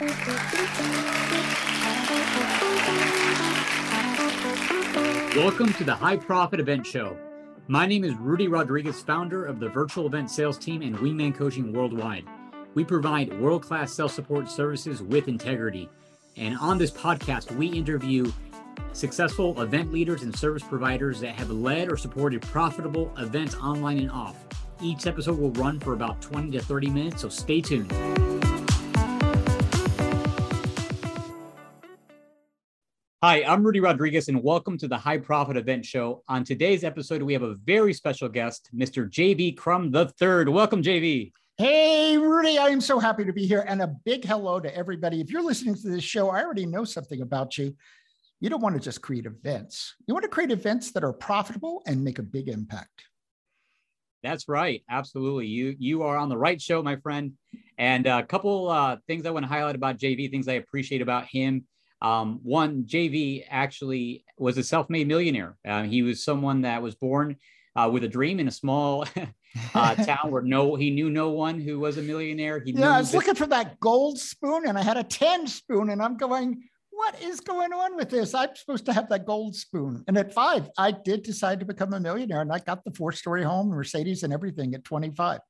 Welcome to the High Profit Event Show. My name is Rudy Rodriguez, founder of the virtual event sales team and Wingman Coaching Worldwide. We provide world class sales support services with integrity. And on this podcast, we interview successful event leaders and service providers that have led or supported profitable events online and off. Each episode will run for about 20 to 30 minutes, so stay tuned. Hi, I'm Rudy Rodriguez, and welcome to the High Profit Event Show. On today's episode, we have a very special guest, Mr. JV Crum III. Welcome, JV. Hey, Rudy, I am so happy to be here. And a big hello to everybody. If you're listening to this show, I already know something about you. You don't want to just create events, you want to create events that are profitable and make a big impact. That's right. Absolutely. You you are on the right show, my friend. And a couple uh, things I want to highlight about JV, things I appreciate about him um, one, JV actually was a self made millionaire. Uh, he was someone that was born uh, with a dream in a small uh, town where no, he knew no one who was a millionaire. He yeah, I was looking for that gold spoon and I had a 10 spoon and I'm going, what is going on with this? I'm supposed to have that gold spoon. And at five, I did decide to become a millionaire and I got the four story home, Mercedes, and everything at 25.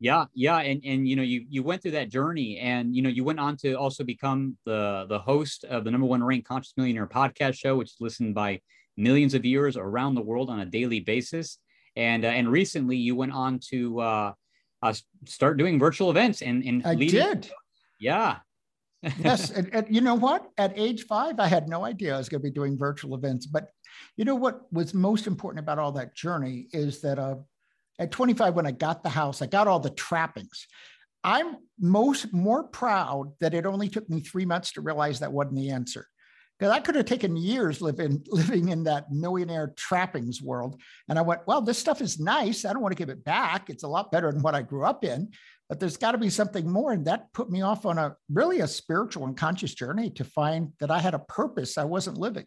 Yeah, yeah, and and you know you you went through that journey, and you know you went on to also become the the host of the number one ranked Conscious Millionaire podcast show, which is listened by millions of viewers around the world on a daily basis. And uh, and recently you went on to uh, uh, start doing virtual events, and and I leading- did. Yeah. yes, and, and you know what? At age five, I had no idea I was going to be doing virtual events. But you know what was most important about all that journey is that uh, at 25 when I got the house, I got all the trappings. I'm most more proud that it only took me three months to realize that wasn't the answer. Because I could have taken years living living in that millionaire trappings world. And I went, well, this stuff is nice. I don't want to give it back. It's a lot better than what I grew up in, but there's got to be something more. And that put me off on a really a spiritual and conscious journey to find that I had a purpose I wasn't living.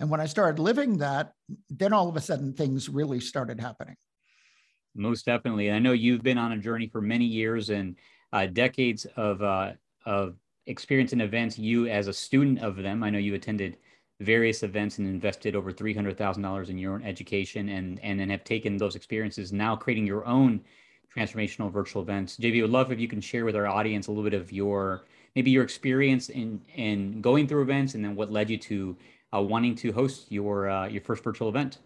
And when I started living that, then all of a sudden things really started happening. Most definitely. And I know you've been on a journey for many years and uh, decades of, uh, of experience in events. You, as a student of them, I know you attended various events and invested over $300,000 in your own education and, and then have taken those experiences now creating your own transformational virtual events. JV, would love if you can share with our audience a little bit of your maybe your experience in in going through events and then what led you to uh, wanting to host your uh, your first virtual event.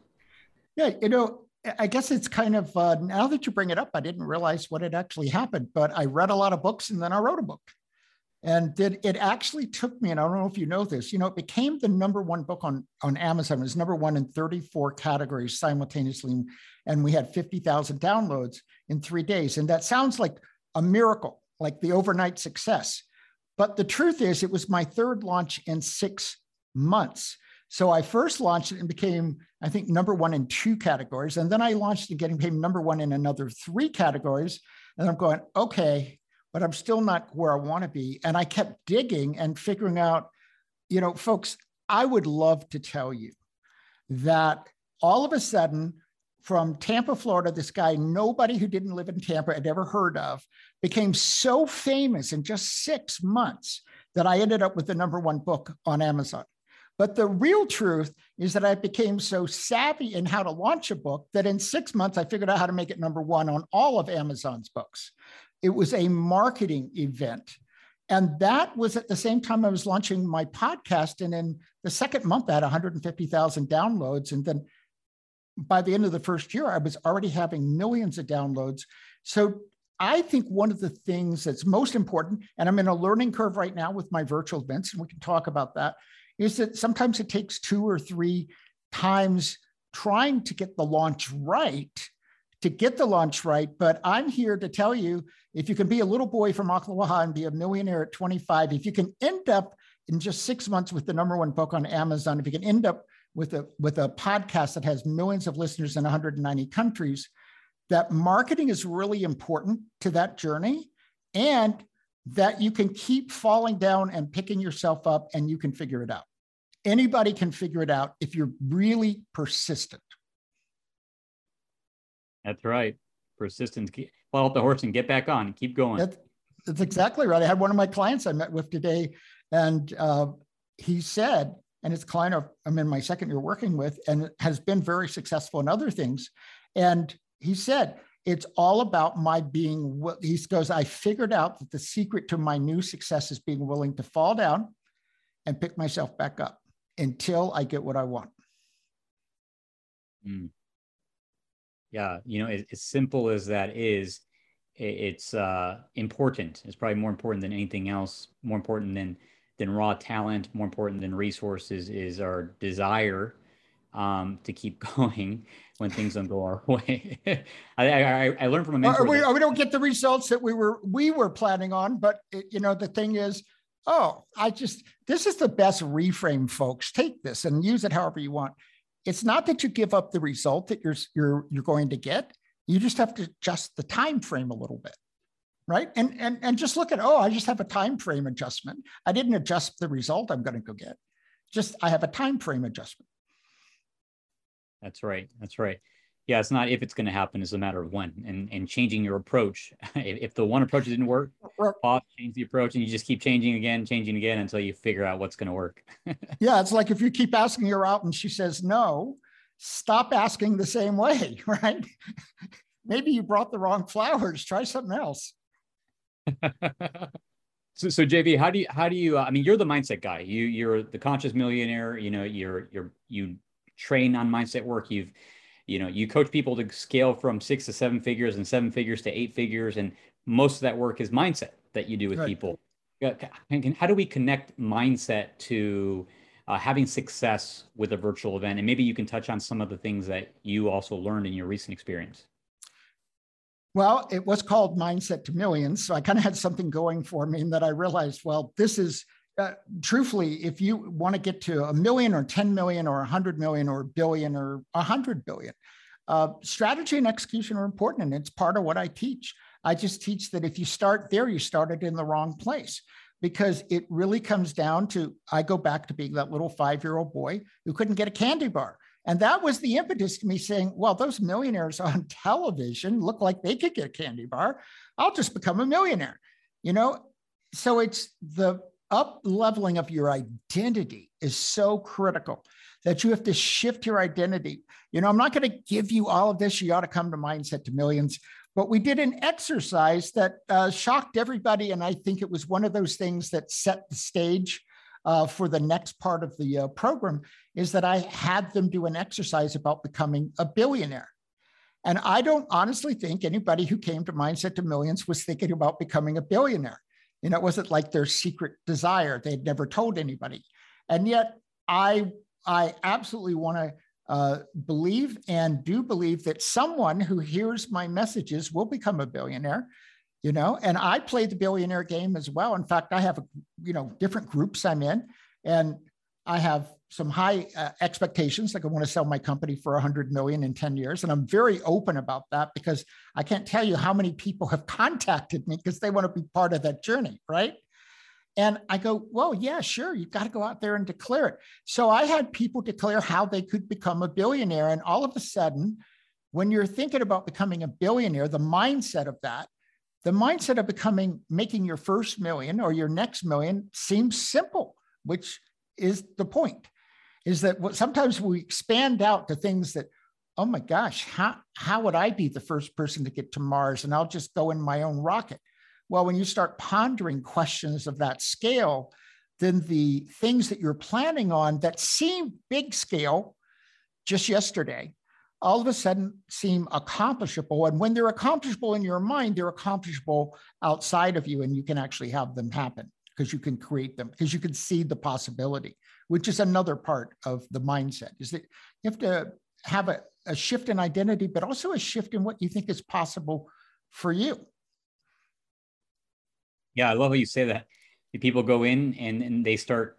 Yeah, you know, I guess it's kind of uh, now that you bring it up, I didn't realize what had actually happened, but I read a lot of books and then I wrote a book. And did it actually took me, and I don't know if you know this, you know, it became the number one book on, on Amazon. It was number one in 34 categories simultaneously. And we had 50,000 downloads in three days. And that sounds like a miracle, like the overnight success. But the truth is, it was my third launch in six months. So I first launched it and became, I think, number one in two categories. And then I launched and getting paid number one in another three categories. And I'm going, okay, but I'm still not where I want to be. And I kept digging and figuring out, you know, folks, I would love to tell you that all of a sudden, from Tampa, Florida, this guy nobody who didn't live in Tampa had ever heard of became so famous in just six months that I ended up with the number one book on Amazon. But the real truth is that I became so savvy in how to launch a book that in six months, I figured out how to make it number one on all of Amazon's books. It was a marketing event. And that was at the same time I was launching my podcast. And in the second month, I had 150,000 downloads. And then by the end of the first year, I was already having millions of downloads. So I think one of the things that's most important, and I'm in a learning curve right now with my virtual events, and we can talk about that, is that sometimes it takes two or three times trying to get the launch right to get the launch right. But I'm here to tell you if you can be a little boy from Oklahoma and be a millionaire at 25, if you can end up in just six months with the number one book on Amazon, if you can end up with a, with a podcast that has millions of listeners in 190 countries, that marketing is really important to that journey. And that you can keep falling down and picking yourself up and you can figure it out. Anybody can figure it out if you're really persistent. That's right. Persistence. Follow up the horse and get back on. Keep going. That's, That's exactly right. I had one of my clients I met with today, and uh, he said, and it's a client I'm in my second year working with, and has been very successful in other things. And he said, it's all about my being, he goes, I figured out that the secret to my new success is being willing to fall down and pick myself back up until I get what I want. Mm. Yeah, you know, as, as simple as that is, it's uh, important. It's probably more important than anything else. More important than than raw talent. More important than resources is our desire um, to keep going when things don't go our way. I, I, I, learned from a mentor. Or we, we don't get the results that we were we were planning on, but it, you know the thing is, oh, I just this is the best reframe, folks. Take this and use it however you want. It's not that you give up the result that you're you're you're going to get. You just have to adjust the time frame a little bit, right? And and and just look at oh, I just have a time frame adjustment. I didn't adjust the result I'm going to go get. Just I have a time frame adjustment. That's right. That's right. Yeah, it's not if it's going to happen; it's a matter of when. And and changing your approach. if the one approach didn't work, pause, change the approach, and you just keep changing again, changing again until you figure out what's going to work. yeah, it's like if you keep asking her out and she says no, stop asking the same way, right? Maybe you brought the wrong flowers. Try something else. so, so JV, how do you how do you? Uh, I mean, you're the mindset guy. You you're the conscious millionaire. You know, you're you're you train on mindset work. You've you know you coach people to scale from six to seven figures and seven figures to eight figures and most of that work is mindset that you do with right. people. How do we connect mindset to uh, having success with a virtual event? And maybe you can touch on some of the things that you also learned in your recent experience. Well it was called mindset to millions so i kind of had something going for me and that i realized well this is uh, truthfully, if you want to get to a million or 10 million or 100 million or a billion or 100 billion, uh, strategy and execution are important. And it's part of what I teach. I just teach that if you start there, you started in the wrong place because it really comes down to I go back to being that little five year old boy who couldn't get a candy bar. And that was the impetus to me saying, well, those millionaires on television look like they could get a candy bar. I'll just become a millionaire. You know, so it's the up leveling of your identity is so critical that you have to shift your identity. You know, I'm not going to give you all of this. You ought to come to Mindset to Millions. But we did an exercise that uh, shocked everybody. And I think it was one of those things that set the stage uh, for the next part of the uh, program is that I had them do an exercise about becoming a billionaire. And I don't honestly think anybody who came to Mindset to Millions was thinking about becoming a billionaire. You know, it wasn't like their secret desire. They'd never told anybody. And yet I I absolutely want to uh, believe and do believe that someone who hears my messages will become a billionaire you know and i play the billionaire game as well in fact i have you know different groups i'm in and i have some high uh, expectations like i want to sell my company for 100 million in 10 years and i'm very open about that because i can't tell you how many people have contacted me because they want to be part of that journey right? And i go well yeah sure you've got to go out there and declare it. So i had people declare how they could become a billionaire and all of a sudden when you're thinking about becoming a billionaire the mindset of that the mindset of becoming making your first million or your next million seems simple which is the point is that what sometimes we expand out to things that oh my gosh how how would i be the first person to get to mars and i'll just go in my own rocket? Well when you start pondering questions of that scale then the things that you're planning on that seem big scale just yesterday all of a sudden seem accomplishable. And when they're accomplishable in your mind they're accomplishable outside of you and you can actually have them happen because you can create them because you can see the possibility which is another part of the mindset is that you have to have a, a shift in identity but also a shift in what you think is possible for you. Yeah i love how you say that. People go in and, and they start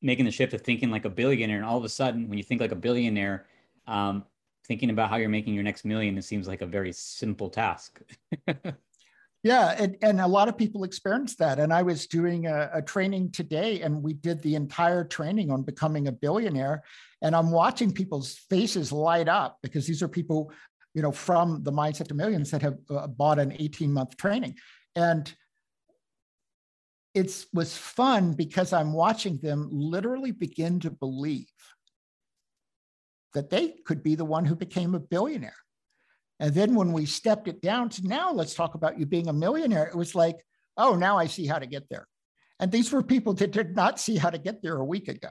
making the shift of thinking like a billionaire and all of a sudden when you think like a billionaire um, thinking about how you're making your next million it seems like a very simple task Yeah, and, and a lot of people experience that. And I was doing a, a, training today, and we did the entire training on becoming a billionaire. And I'm watching people's faces light up because these are people, you know, from the Mindset to Millions that have uh, bought an 18 month training. And it was fun because I'm watching them literally begin to believe that they could be the one who became a billionaire. And then when we stepped it down to now, let's talk about you being a millionaire, it was like, oh, now I see how to get there. And these were people that did not see how to get there a week ago,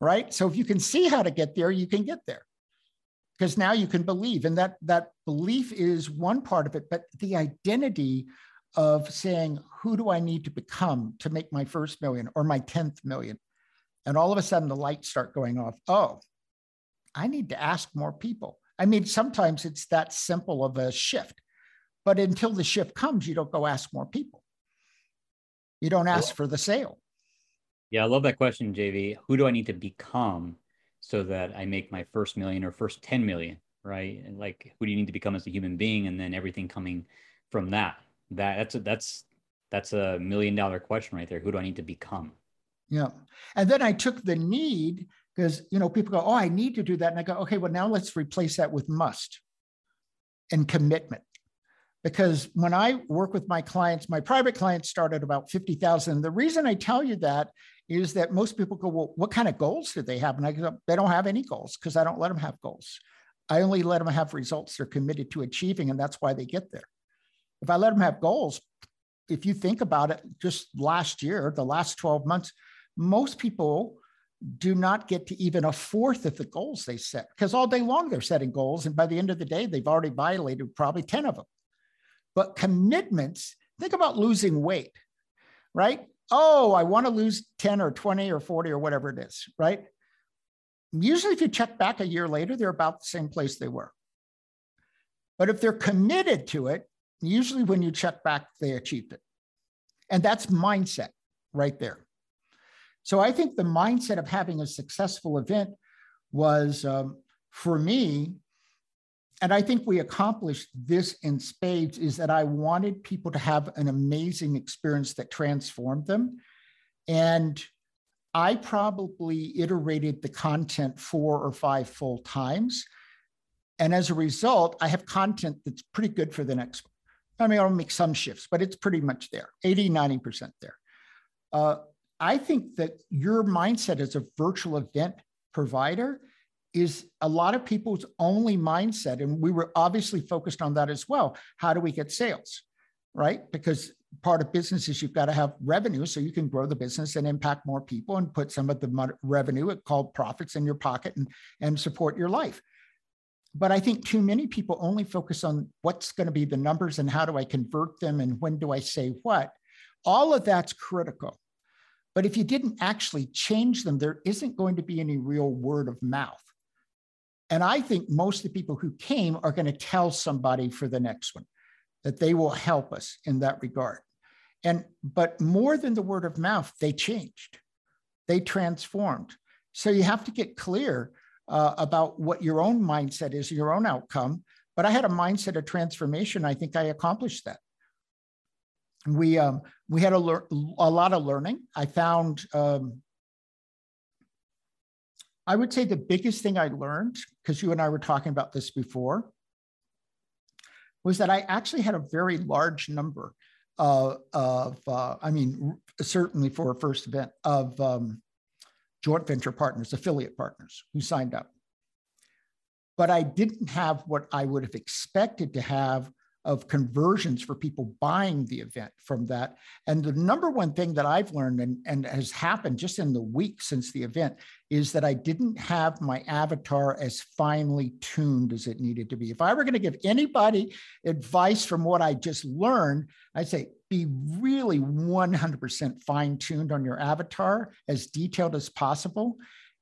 right? So if you can see how to get there, you can get there because now you can believe. And that, that belief is one part of it, but the identity of saying, who do I need to become to make my first million or my 10th million? And all of a sudden the lights start going off. Oh, I need to ask more people. I mean, sometimes it's that simple of a shift, but until the shift comes, you don't go ask more people. You don't ask for the sale. Yeah, I love that question, JV. Who do I need to become so that I make my first million or first 10 million, right? And like, who do you need to become as a human being? And then everything coming from that. That that's a, that's that's a million dollar question right there. Who do I need to become? Yeah. And then I took the need because you know people go, oh, I need to do that, and I go, okay, well now let's replace that with must and commitment. Because when I work with my clients, my private clients start at about 50,000. The reason I tell you that is that most people go, well, what kind of goals do they have? And I go, they don't have any goals because I don't let them have goals. I only let them have results they're committed to achieving, and that's why they get there. If I let them have goals, if you think about it, just last year, the last 12 months, most people do not get to even a fourth of the goals they set because all day long they're setting goals. And by the end of the day, they've already violated probably 10 of them. But commitments, think about losing weight, right? Oh, I want to lose 10 or 20 or 40 or whatever it is, right? Usually, if you check back a year later, they're about the same place they were. But if they're committed to it, usually when you check back, they achieved it. And that's mindset right there. So I think the mindset of having a successful event was um, for me, and I think we accomplished this in spades, is that I wanted people to have an amazing experience that transformed them. And I probably iterated the content four or five full times. And as a result, I have content that's pretty good for the next. I mean, I'll make some shifts, but it's pretty much there 80, 90% there. Uh, I think that your mindset as a virtual event provider is a lot of people's only mindset. And we were obviously focused on that as well. How do we get sales? Right? Because part of business is you've got to have revenue so you can grow the business and impact more people and put some of the revenue called profits in your pocket and, and support your life. But I think too many people only focus on what's going to be the numbers and how do I convert them and when do I say what. All of that's critical. But if you didn't actually change them, there isn't going to be any real word of mouth. And I think most of the people who came are going to tell somebody for the next one that they will help us in that regard. And but more than the word of mouth, they changed, they transformed. So you have to get clear uh, about what your own mindset is, your own outcome. But I had a mindset of transformation. I think I accomplished that we um, we had a, lear- a lot of learning. I found um, I would say the biggest thing I learned because you and I were talking about this before was that I actually had a very large number uh, of uh, I mean certainly for a first event of um, joint venture partners, affiliate partners who signed up. But I didn't have what I would have expected to have of conversions for people buying the event from that. And the number one thing that I've learned and, and has happened just in the week since the event is that I didn't have my avatar as finely tuned as it needed to be. If I were going to give anybody advice from what I just learned, I'd say be really 100% fine tuned on your avatar, as detailed as possible.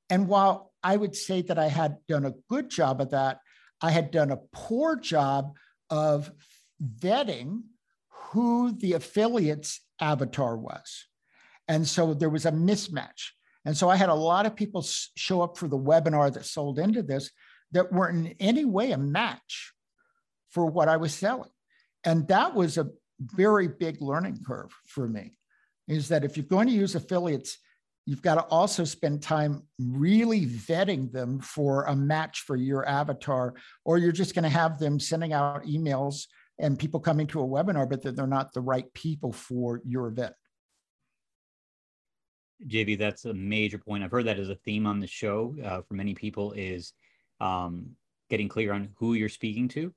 And while I would say that I had done a good job of that, I had done a poor job of vetting who the affiliate's avatar was. And so there was a mismatch. And so I had a lot of people show up for the webinar that sold into this that weren't in any way a match for what I was selling. And that was a very big learning curve for me is that if you're going to use affiliates, you've got to also spend time really vetting them for a match for your avatar, or you're just going to have them sending out emails and people coming to a webinar, but that they're not the right people for your event. JV, that's a major point. I've heard that as a theme on the show uh, for many people is um, getting clear on who you're speaking to,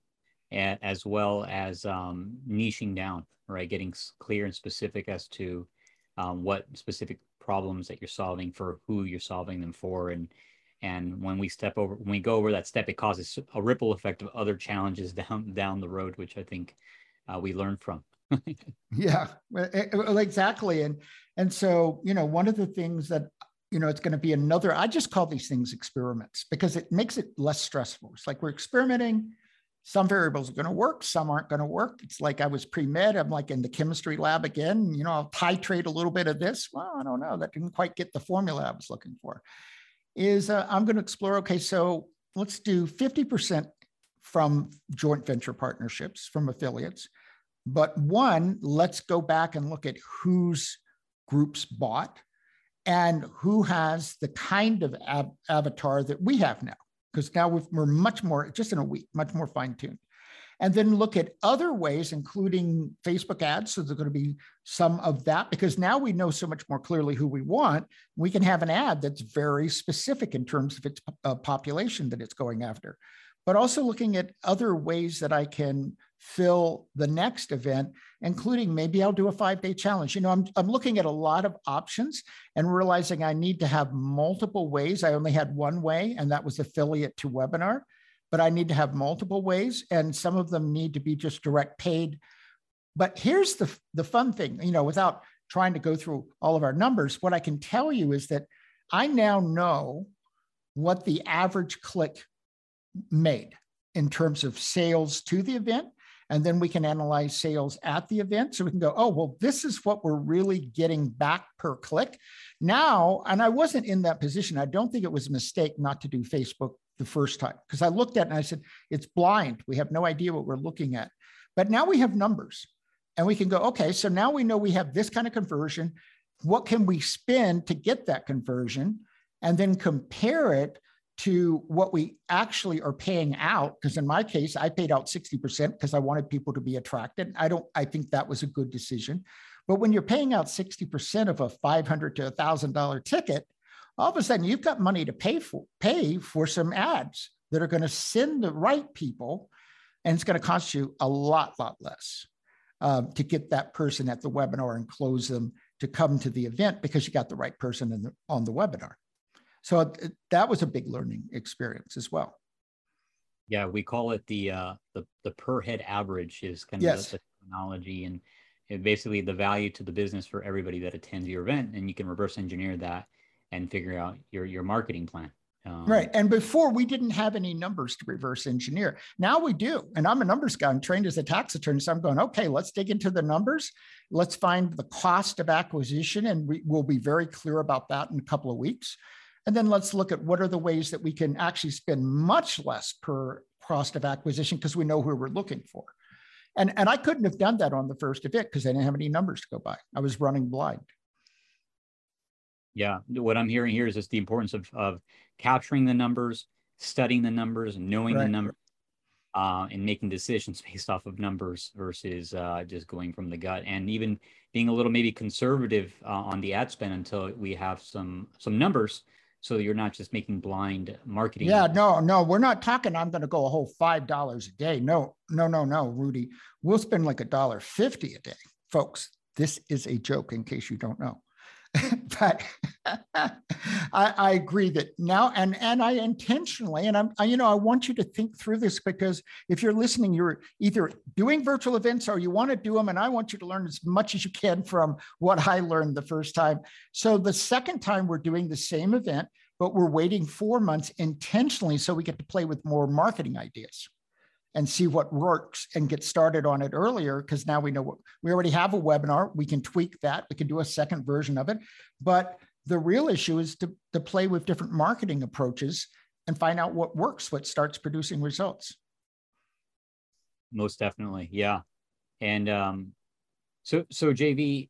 as well as um, niching down, right? Getting clear and specific as to um, what specific problems that you're solving for who you're solving them for, and and when we step over, when we go over that step, it causes a ripple effect of other challenges down down the road, which I think uh, we learn from. yeah, exactly. And and so you know, one of the things that you know, it's going to be another. I just call these things experiments because it makes it less stressful. It's like we're experimenting. Some variables are going to work, some aren't going to work. It's like I was pre med. I'm like in the chemistry lab again. You know, I'll titrate a little bit of this. Well, I don't know. That didn't quite get the formula I was looking for. Is uh, I'm going to explore. Okay, so let's do 50% from joint venture partnerships from affiliates but one, let's go back and look at whose groups bought and who has the kind of av- avatar that we have now. Because now we are much more, just in a week, much more fine tuned. And then look at other ways, including Facebook ads. So there's going to be some of that because now we know so much more clearly who we want. We can have an ad that's very specific in terms of its uh, population that it's going after but also looking at other ways that I can fill the next event, including maybe I'll do a five day challenge. You know, I'm, I'm looking at a lot of options and realizing I need to have multiple ways. I only had one way, and that was affiliate to webinar, but I need to have multiple ways, and some of them need to be just direct paid. But here's the, the fun thing, you know, without trying to go through all of our numbers, what I can tell you is that I now know what the average click made in terms of sales to the event. And then we can analyze sales at the event. So we can go, oh, well, this is what we're really getting back per click. Now, and I wasn't in that position. I don't think it was a mistake not to do Facebook the first time because I looked at it and I said, it's blind. We have no idea what we're looking at. But now we have numbers and we can go, okay, so now we know we have this kind of conversion. What can we spend to get that conversion? And then compare it to what we actually are paying out because in my case i paid out 60% because i wanted people to be attracted i don't i think that was a good decision but when you're paying out 60% of a 500 to $1000 ticket all of a sudden you've got money to pay for pay for some ads that are going to send the right people and it's going to cost you a lot lot less um, to get that person at the webinar and close them to come to the event because you got the right person the, on the webinar so that was a big learning experience as well. Yeah, we call it the uh, the the per head average is kind of yes. the, terminology and basically the value to the business for everybody that attends your event, and you can reverse engineer that and figure out your your marketing plan. Um, right. And before we didn't have any numbers to reverse engineer. Now we do. And I'm a numbers guy. I'm trained as a tax attorney. So I'm going, okay, let's dig into the numbers. Let's find the cost of acquisition. And we, will be very clear about that in a couple of weeks. And then let's look at what are the ways that we can actually spend much less per cost of acquisition because we know who we're looking for. And, and I couldn't have done that on the first event because I didn't have any numbers to go by. I was running blind. Yeah, what I'm hearing here is just the importance of, of capturing the numbers, studying the numbers, knowing right. the numbers, uh, and making decisions based off of numbers versus uh, just going from the gut, and even being a little maybe conservative uh, on the ad spend until we have some some numbers so you're not just making blind marketing. Yeah, no, no, we're not talking. I'm going to go a whole five dollars a day. No, no, no, no, Rudy. We'll spend like a dollar fifty a day, folks. This is a joke, in case you don't know. but I, I, agree that now, and and I intentionally, and I'm, I, you know, I want you to think through this because if you're listening, you're either doing virtual events or you want to do them, and I want you to learn as much as you can from what I learned the first time. So the second time we're doing the same event, but we're waiting four months intentionally so we get to play with more marketing ideas and see what works and get started on it earlier because now we know what, we already have a webinar. We can tweak that. We can do a second version of it. But the real issue is to, to play with different marketing approaches and find out what works what starts producing results. Most definitely. Yeah. And um so so jv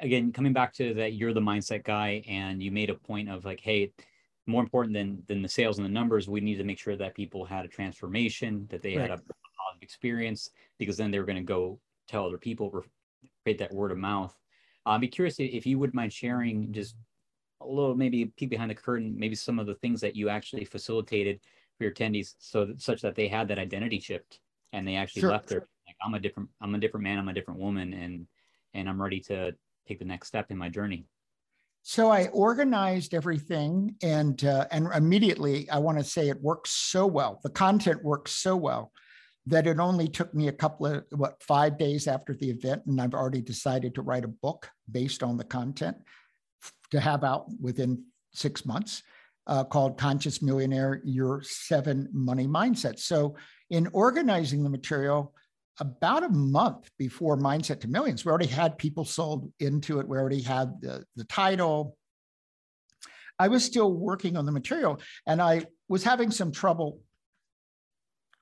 again coming back to that you're the mindset guy and you made a point of like hey more important than than the sales and the numbers we need to make sure that people had a transformation that they right. had a positive experience because then they were going to go tell other people create that word of mouth i'd be curious if you wouldn't mind sharing just a little maybe peek behind the curtain, maybe some of the things that you actually facilitated for your attendees, so that, such that they had that identity shift and they actually sure. left there like I'm a different I'm a different man, I'm a different woman, and and I'm ready to take the next step in my journey. So I organized everything, and uh, and immediately I want to say it works so well. The content works so well that it only took me a couple of what five days after the event, and I've already decided to write a book based on the content to have out within six months. Uh, called Conscious Millionaire Your Seven Money Mindsets. So, in organizing the material, about a month before Mindset to Millions, we already had people sold into it. We already had the, the title. I was still working on the material and I was having some trouble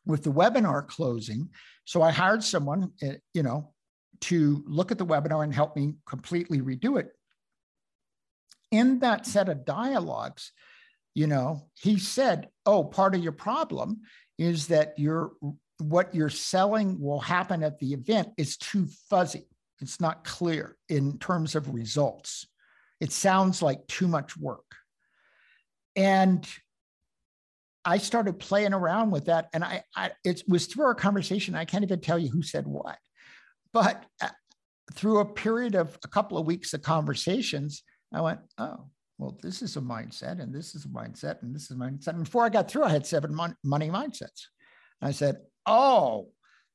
with the webinar closing. So I hired someone, eh, you know, to look at the webinar and help me completely redo it. In that set of dialogues, you know, he said, Oh, part of your problem is that you're what you're selling will happen at the event is too fuzzy. It's not clear in terms of results. It sounds like too much work. And I started playing around with that. And I, I it was through our conversation. I can't even tell you who said what. But uh, through a period of a couple of weeks of conversations, I went, oh, well, this is a mindset, and this is a mindset, and this is a mindset. And before I got through, I had seven mon- money mindsets. And I said, oh,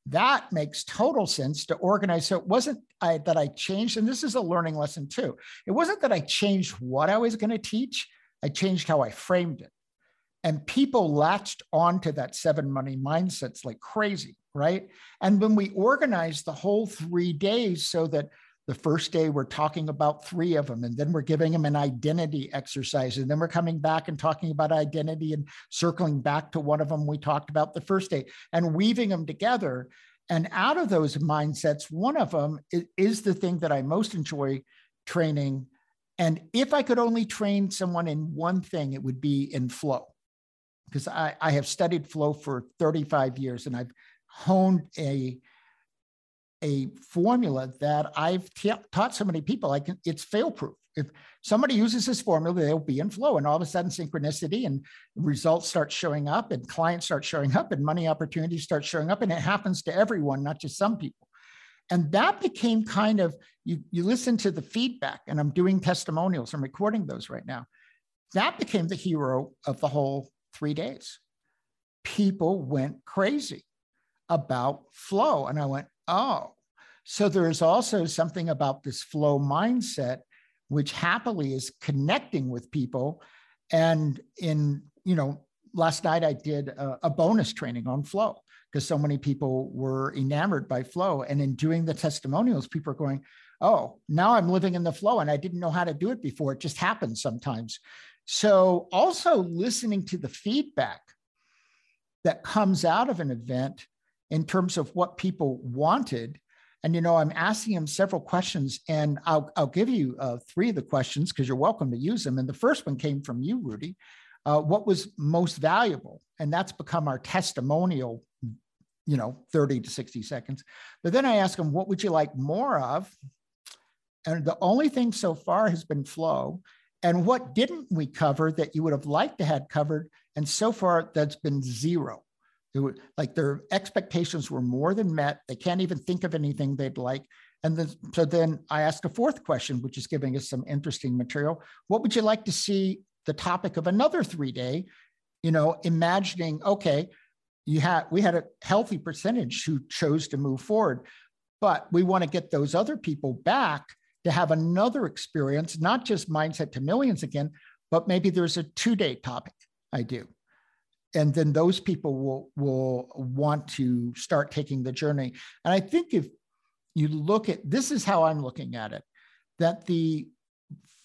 that makes total sense to organize. So it wasn't I, that I changed, and this is a learning lesson too. It wasn't that I changed what I was going to teach, I changed how I framed it. And people latched onto that seven money mindsets like crazy, right? And when we organized the whole three days so that the first day, we're talking about three of them, and then we're giving them an identity exercise. And then we're coming back and talking about identity and circling back to one of them we talked about the first day and weaving them together. And out of those mindsets, one of them is the thing that I most enjoy training. And if I could only train someone in one thing, it would be in flow. Because I, I have studied flow for 35 years and I've honed a a formula that I've t- taught so many people. I can, it's fail proof. If somebody uses this formula, they'll be in flow, and all of a sudden, synchronicity and results start showing up, and clients start showing up, and money opportunities start showing up, and it happens to everyone, not just some people. And that became kind of you. You listen to the feedback, and I'm doing testimonials. I'm recording those right now. That became the hero of the whole three days. People went crazy about flow, and I went, Oh, so there is also something about this flow mindset, which happily is connecting with people. And in, you know, last night I did a, a bonus training on flow because so many people were enamored by flow. And in doing the testimonials, people are going, oh, now I'm living in the flow and I didn't know how to do it before. It just happens sometimes. So also listening to the feedback that comes out of an event in terms of what people wanted. And you know, I'm asking him several questions, and I'll I'll give you uh, three of the questions because you're welcome to use them. And the first one came from you, Rudy. Uh, what was most valuable? And that's become our testimonial. You know, 30 to 60 seconds. But then I ask him, what would you like more of? And the only thing so far has been flow. And what didn't we cover that you would have liked to had covered? And so far, that's been zero. Would, like their expectations were more than met. They can't even think of anything they'd like. And then, so then I asked a fourth question, which is giving us some interesting material. What would you like to see the topic of another three day? You know, imagining, okay, you had we had a healthy percentage who chose to move forward, but we want to get those other people back to have another experience, not just mindset to millions again, but maybe there's a two day topic I do and then those people will will want to start taking the journey. And i think if you look at this is how i'm looking at it that the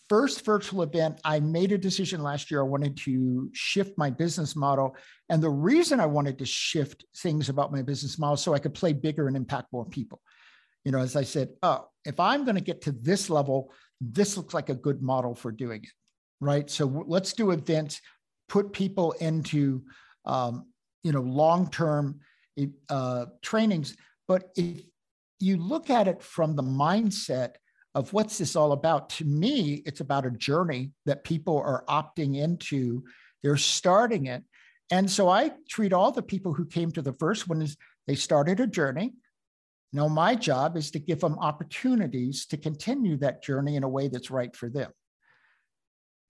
first virtual event i made a decision last year i wanted to shift my business model. And the reason i wanted to shift things about my business model so i could play bigger and impact more people. You know as i said oh if i'm going to get to this level this looks like a good model for doing it right? So let's do events put people into um, you know long-term uh, trainings. But if you look at it from the mindset of what's this all about, to me, it's about a journey that people are opting into. They're starting it. And so I treat all the people who came to the first one as they started a journey. Now, my job is to give them opportunities to continue that journey in a way that's right for them.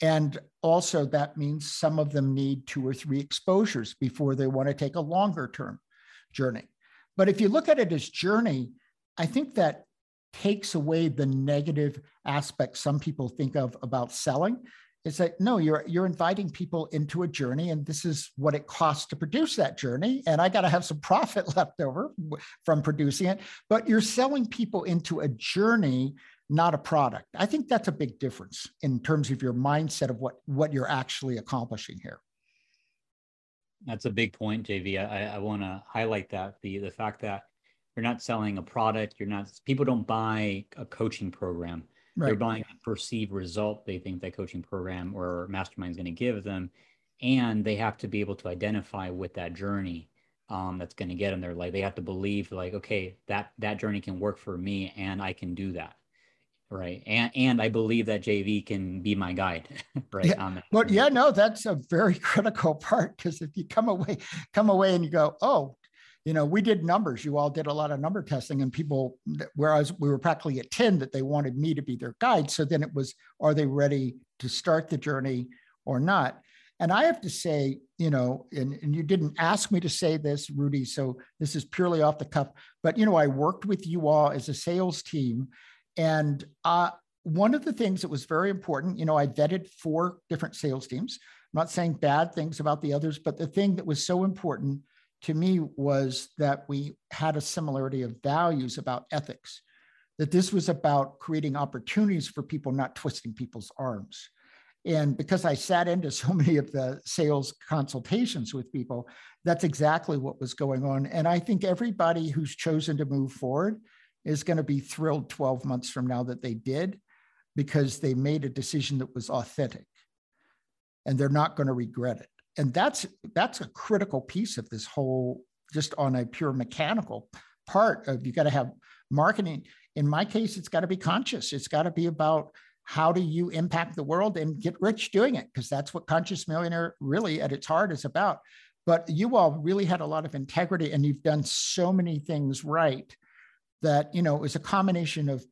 And also, that means some of them need two or three exposures before they want to take a longer term journey. But if you look at it as journey, I think that takes away the negative aspects some people think of about selling. It's like, no, you're you're inviting people into a journey, and this is what it costs to produce that journey. And I got to have some profit left over from producing it. But you're selling people into a journey not a product. I think that's a big difference in terms of your mindset of what, what you're actually accomplishing here. That's a big point, JV. I, I want to highlight that the the fact that you're not selling a product, you're not people don't buy a coaching program. Right. They're buying a perceived result they think that coaching program or mastermind is going to give them, and they have to be able to identify with that journey um, that's going to get them there. Like they have to believe, like, okay, that that journey can work for me, and I can do that right and and i believe that jv can be my guide right yeah. but yeah no that's a very critical part because if you come away come away and you go oh you know we did numbers you all did a lot of number testing and people whereas we were practically at 10 that they wanted me to be their guide so then it was are they ready to start the journey or not and i have to say you know and, and you didn't ask me to say this rudy so this is purely off the cuff but you know i worked with you all as a sales team and uh, one of the things that was very important, you know, I vetted four different sales teams. I'm not saying bad things about the others, but the thing that was so important to me was that we had a similarity of values about ethics, that this was about creating opportunities for people, not twisting people's arms. And because I sat into so many of the sales consultations with people, that's exactly what was going on. And I think everybody who's chosen to move forward is going to be thrilled 12 months from now that they did because they made a decision that was authentic. And they're not going to regret it. And that's that's a critical piece of this whole just on a pure mechanical part of you got to have marketing. In my case it's got to be conscious. It's got to be about how do you impact the world and get rich doing it because that's what conscious millionaire really at its heart is about. But you all really had a lot of integrity and you've done so many things right that you know it was a combination of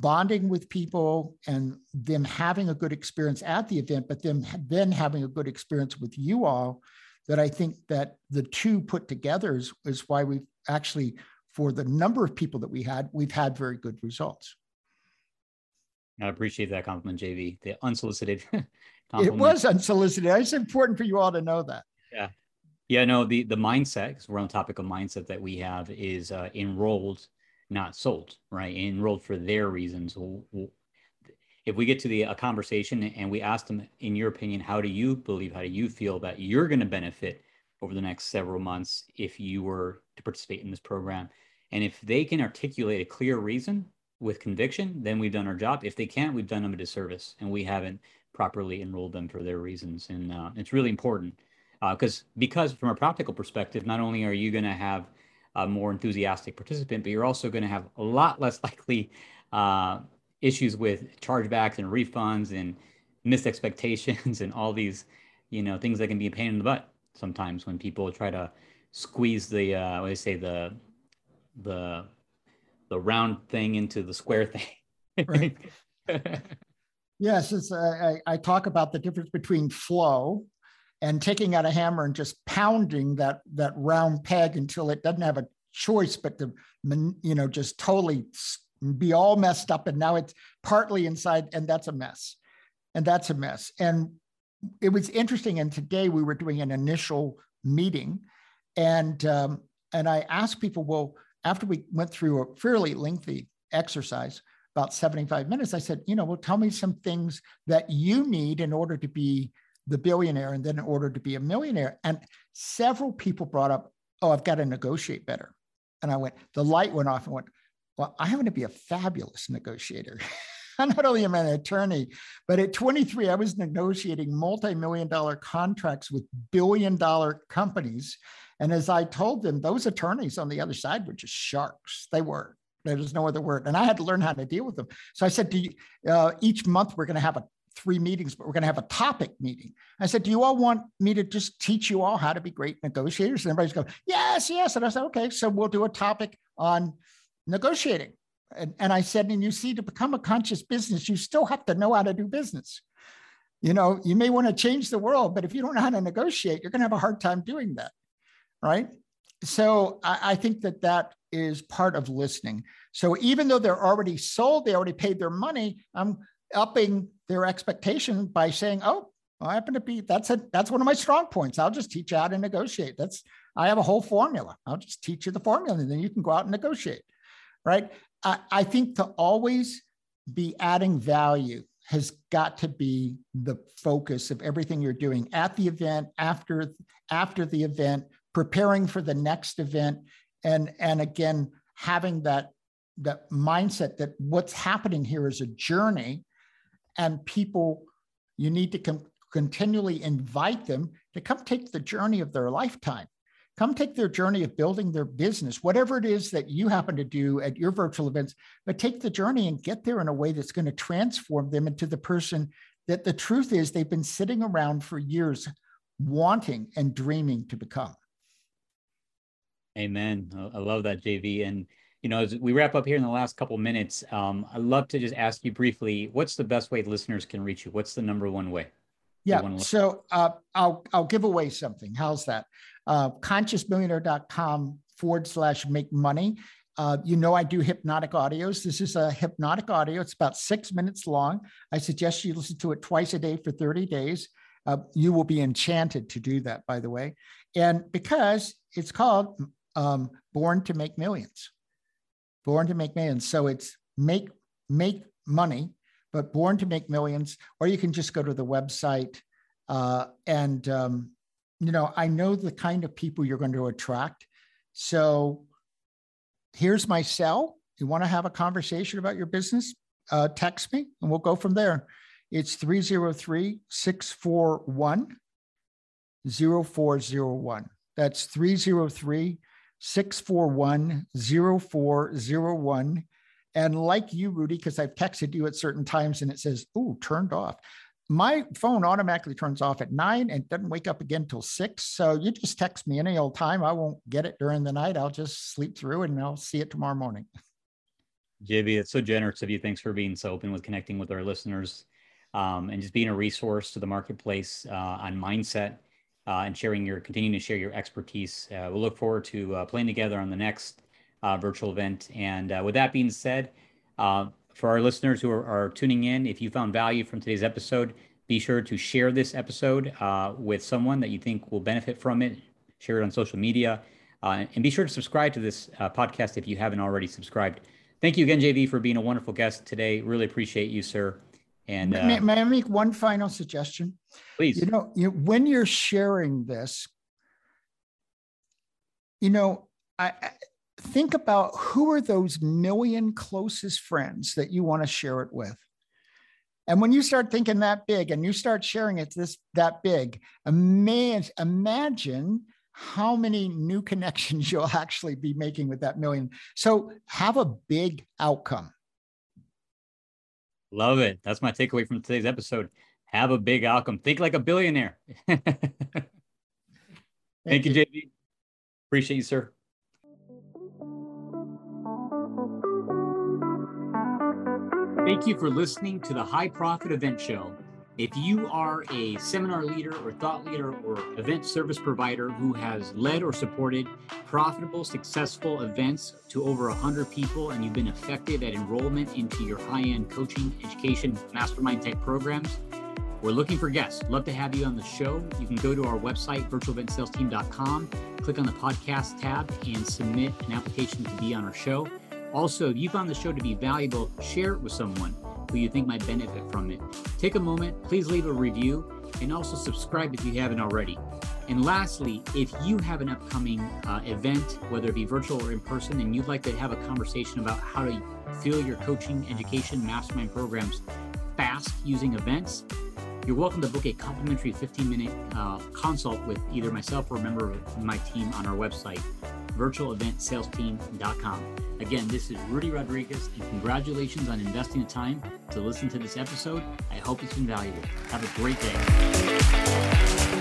bonding with people and them having a good experience at the event but them then having a good experience with you all that i think that the two put together is, is why we've actually for the number of people that we had we've had very good results. I appreciate that compliment jv the unsolicited it was unsolicited. It's important for you all to know that. Yeah. Yeah no the the mindset because we're on the topic of mindset that we have is uh, enrolled not sold, right? Enrolled for their reasons. If we get to the a conversation and we ask them, in your opinion, how do you believe, how do you feel that you're going to benefit over the next several months if you were to participate in this program? And if they can articulate a clear reason with conviction, then we've done our job. If they can't, we've done them a disservice and we haven't properly enrolled them for their reasons. And uh, it's really important because uh, because from a practical perspective, not only are you going to have a more enthusiastic participant, but you're also going to have a lot less likely uh, issues with chargebacks and refunds and missed expectations and all these, you know, things that can be a pain in the butt sometimes when people try to squeeze the, uh, what do you say, the, the, the round thing into the square thing. right. yes, it's, uh, I, I talk about the difference between flow and taking out a hammer and just pounding that that round peg until it doesn't have a choice but to you know just totally be all messed up and now it's partly inside and that's a mess. And that's a mess. And it was interesting and today we were doing an initial meeting and um, and i asked people well after we went through a fairly lengthy exercise about 75 minutes i said you know well tell me some things that you need in order to be the billionaire and then in order to be a millionaire. And several people brought up, oh, I've got to negotiate better. And I went, the light went off and went, well, I happen to be a fabulous negotiator. Not only am I an attorney, but at 23, I was negotiating multi-million dollar contracts with billion dollar companies. And as I told them, those attorneys on the other side were just sharks. They were There's no other word. And I had to learn how to deal with them. So I said, you, uh, each month we're going to have a three meetings, but we're going to have a topic meeting. I said, do you all want me to just teach you all how to be great negotiators? And everybody's going, yes, yes. And I said, okay, so we'll do a topic on negotiating. And, and I said, and you see, to become a conscious business, you still have to know how to do business. You know, you may want to change the world, but if you don't know how to negotiate, you're going to have a hard time doing that. Right. So I, I think that that is part of listening. So even though they're already sold, they already paid their money, I'm upping their expectation by saying, oh, I happen to be that's a that's one of my strong points. I'll just teach you how to negotiate. That's I have a whole formula. I'll just teach you the formula, and then you can go out and negotiate. Right. I, I think to always be adding value has got to be the focus of everything you're doing at the event, after after the event, preparing for the next event, and and again having that that mindset that what's happening here is a journey and people you need to com- continually invite them to come take the journey of their lifetime. Come take their journey of building their business whatever it is that you happen to do at your virtual events but take the journey and get there in a way that's going to transform them into the person that the truth is they've been sitting around for years wanting and dreaming to become. Amen. I love that jv and you know, as we wrap up here in the last couple minutes, um, I'd love to just ask you briefly, what's the best way listeners can reach you? What's the number one way? Yeah. So uh, I'll I'll give away something. How's that? Uh, consciousmillionaire.com forward slash make money. Uh, you know, I do hypnotic audios. This is a hypnotic audio. It's about six minutes long. I suggest you listen to it twice a day for 30 days. Uh, you will be enchanted to do that, by the way. And because it's called um, Born to Make Millions born to make millions. So it's make make money, but born to make millions. Or you can just go to the website uh, and um, you know I know the kind of people you're going to attract. So here's my cell. You want to have a conversation about your business? Uh, text me and we'll go from there. It's 303 641 0401. That's 303 641 0401. And like you, Rudy, because I've texted you at certain times and it says, oh, turned off. My phone automatically turns off at nine and doesn't wake up again until six. So you just text me any old time. I won't get it during the night. I'll just sleep through and I'll see it tomorrow morning. JV, it's so generous of you. Thanks for being so open with connecting with our listeners um, and just being a resource to the marketplace uh, on mindset uh, and sharing your continuing to share your expertise. Uh, we'll look forward to uh, playing together on the next uh, virtual event. And uh, with that being said, uh, for our listeners who are, are, tuning in, if you found value from today's episode, be sure to share this episode with someone that you think will benefit from it. Share it on social media, and be sure to subscribe to this podcast if you haven't already subscribed. Thank you again, JV, for being a wonderful guest today. Really appreciate you, sir. And may, uh, may I make one final suggestion? Please. You know, you, when you're sharing this, you know, I, I think about who are those million closest friends that you want to share it with. And when you start thinking that big and you start sharing it this that big, imagine, imagine how many new connections you'll actually be making with that million. So have a big outcome. Love it. That's my takeaway from today's episode. Have a big outcome. Think like a billionaire. Thank, Thank you, you, JV. Appreciate you, sir. Thank you for listening to the High Profit Event Show. If you are a seminar leader or thought leader or event service provider who has led or supported profitable, successful events to over 100 people and you've been effective at enrollment into your high end coaching, education, mastermind type programs, we're looking for guests. Love to have you on the show. You can go to our website, virtualeventsalesteam.com, click on the podcast tab, and submit an application to be on our show. Also, if you found the show to be valuable, share it with someone who you think might benefit from it. Take a moment, please leave a review, and also subscribe if you haven't already. And lastly, if you have an upcoming uh, event, whether it be virtual or in person, and you'd like to have a conversation about how to fill your coaching, education, mastermind programs fast using events, you're welcome to book a complimentary 15 minute uh, consult with either myself or a member of my team on our website. virtualeventsalesteam.com. Again, this is Rudy Rodriguez, and congratulations on investing the time to listen to this episode. I hope it's been valuable. Have a great day.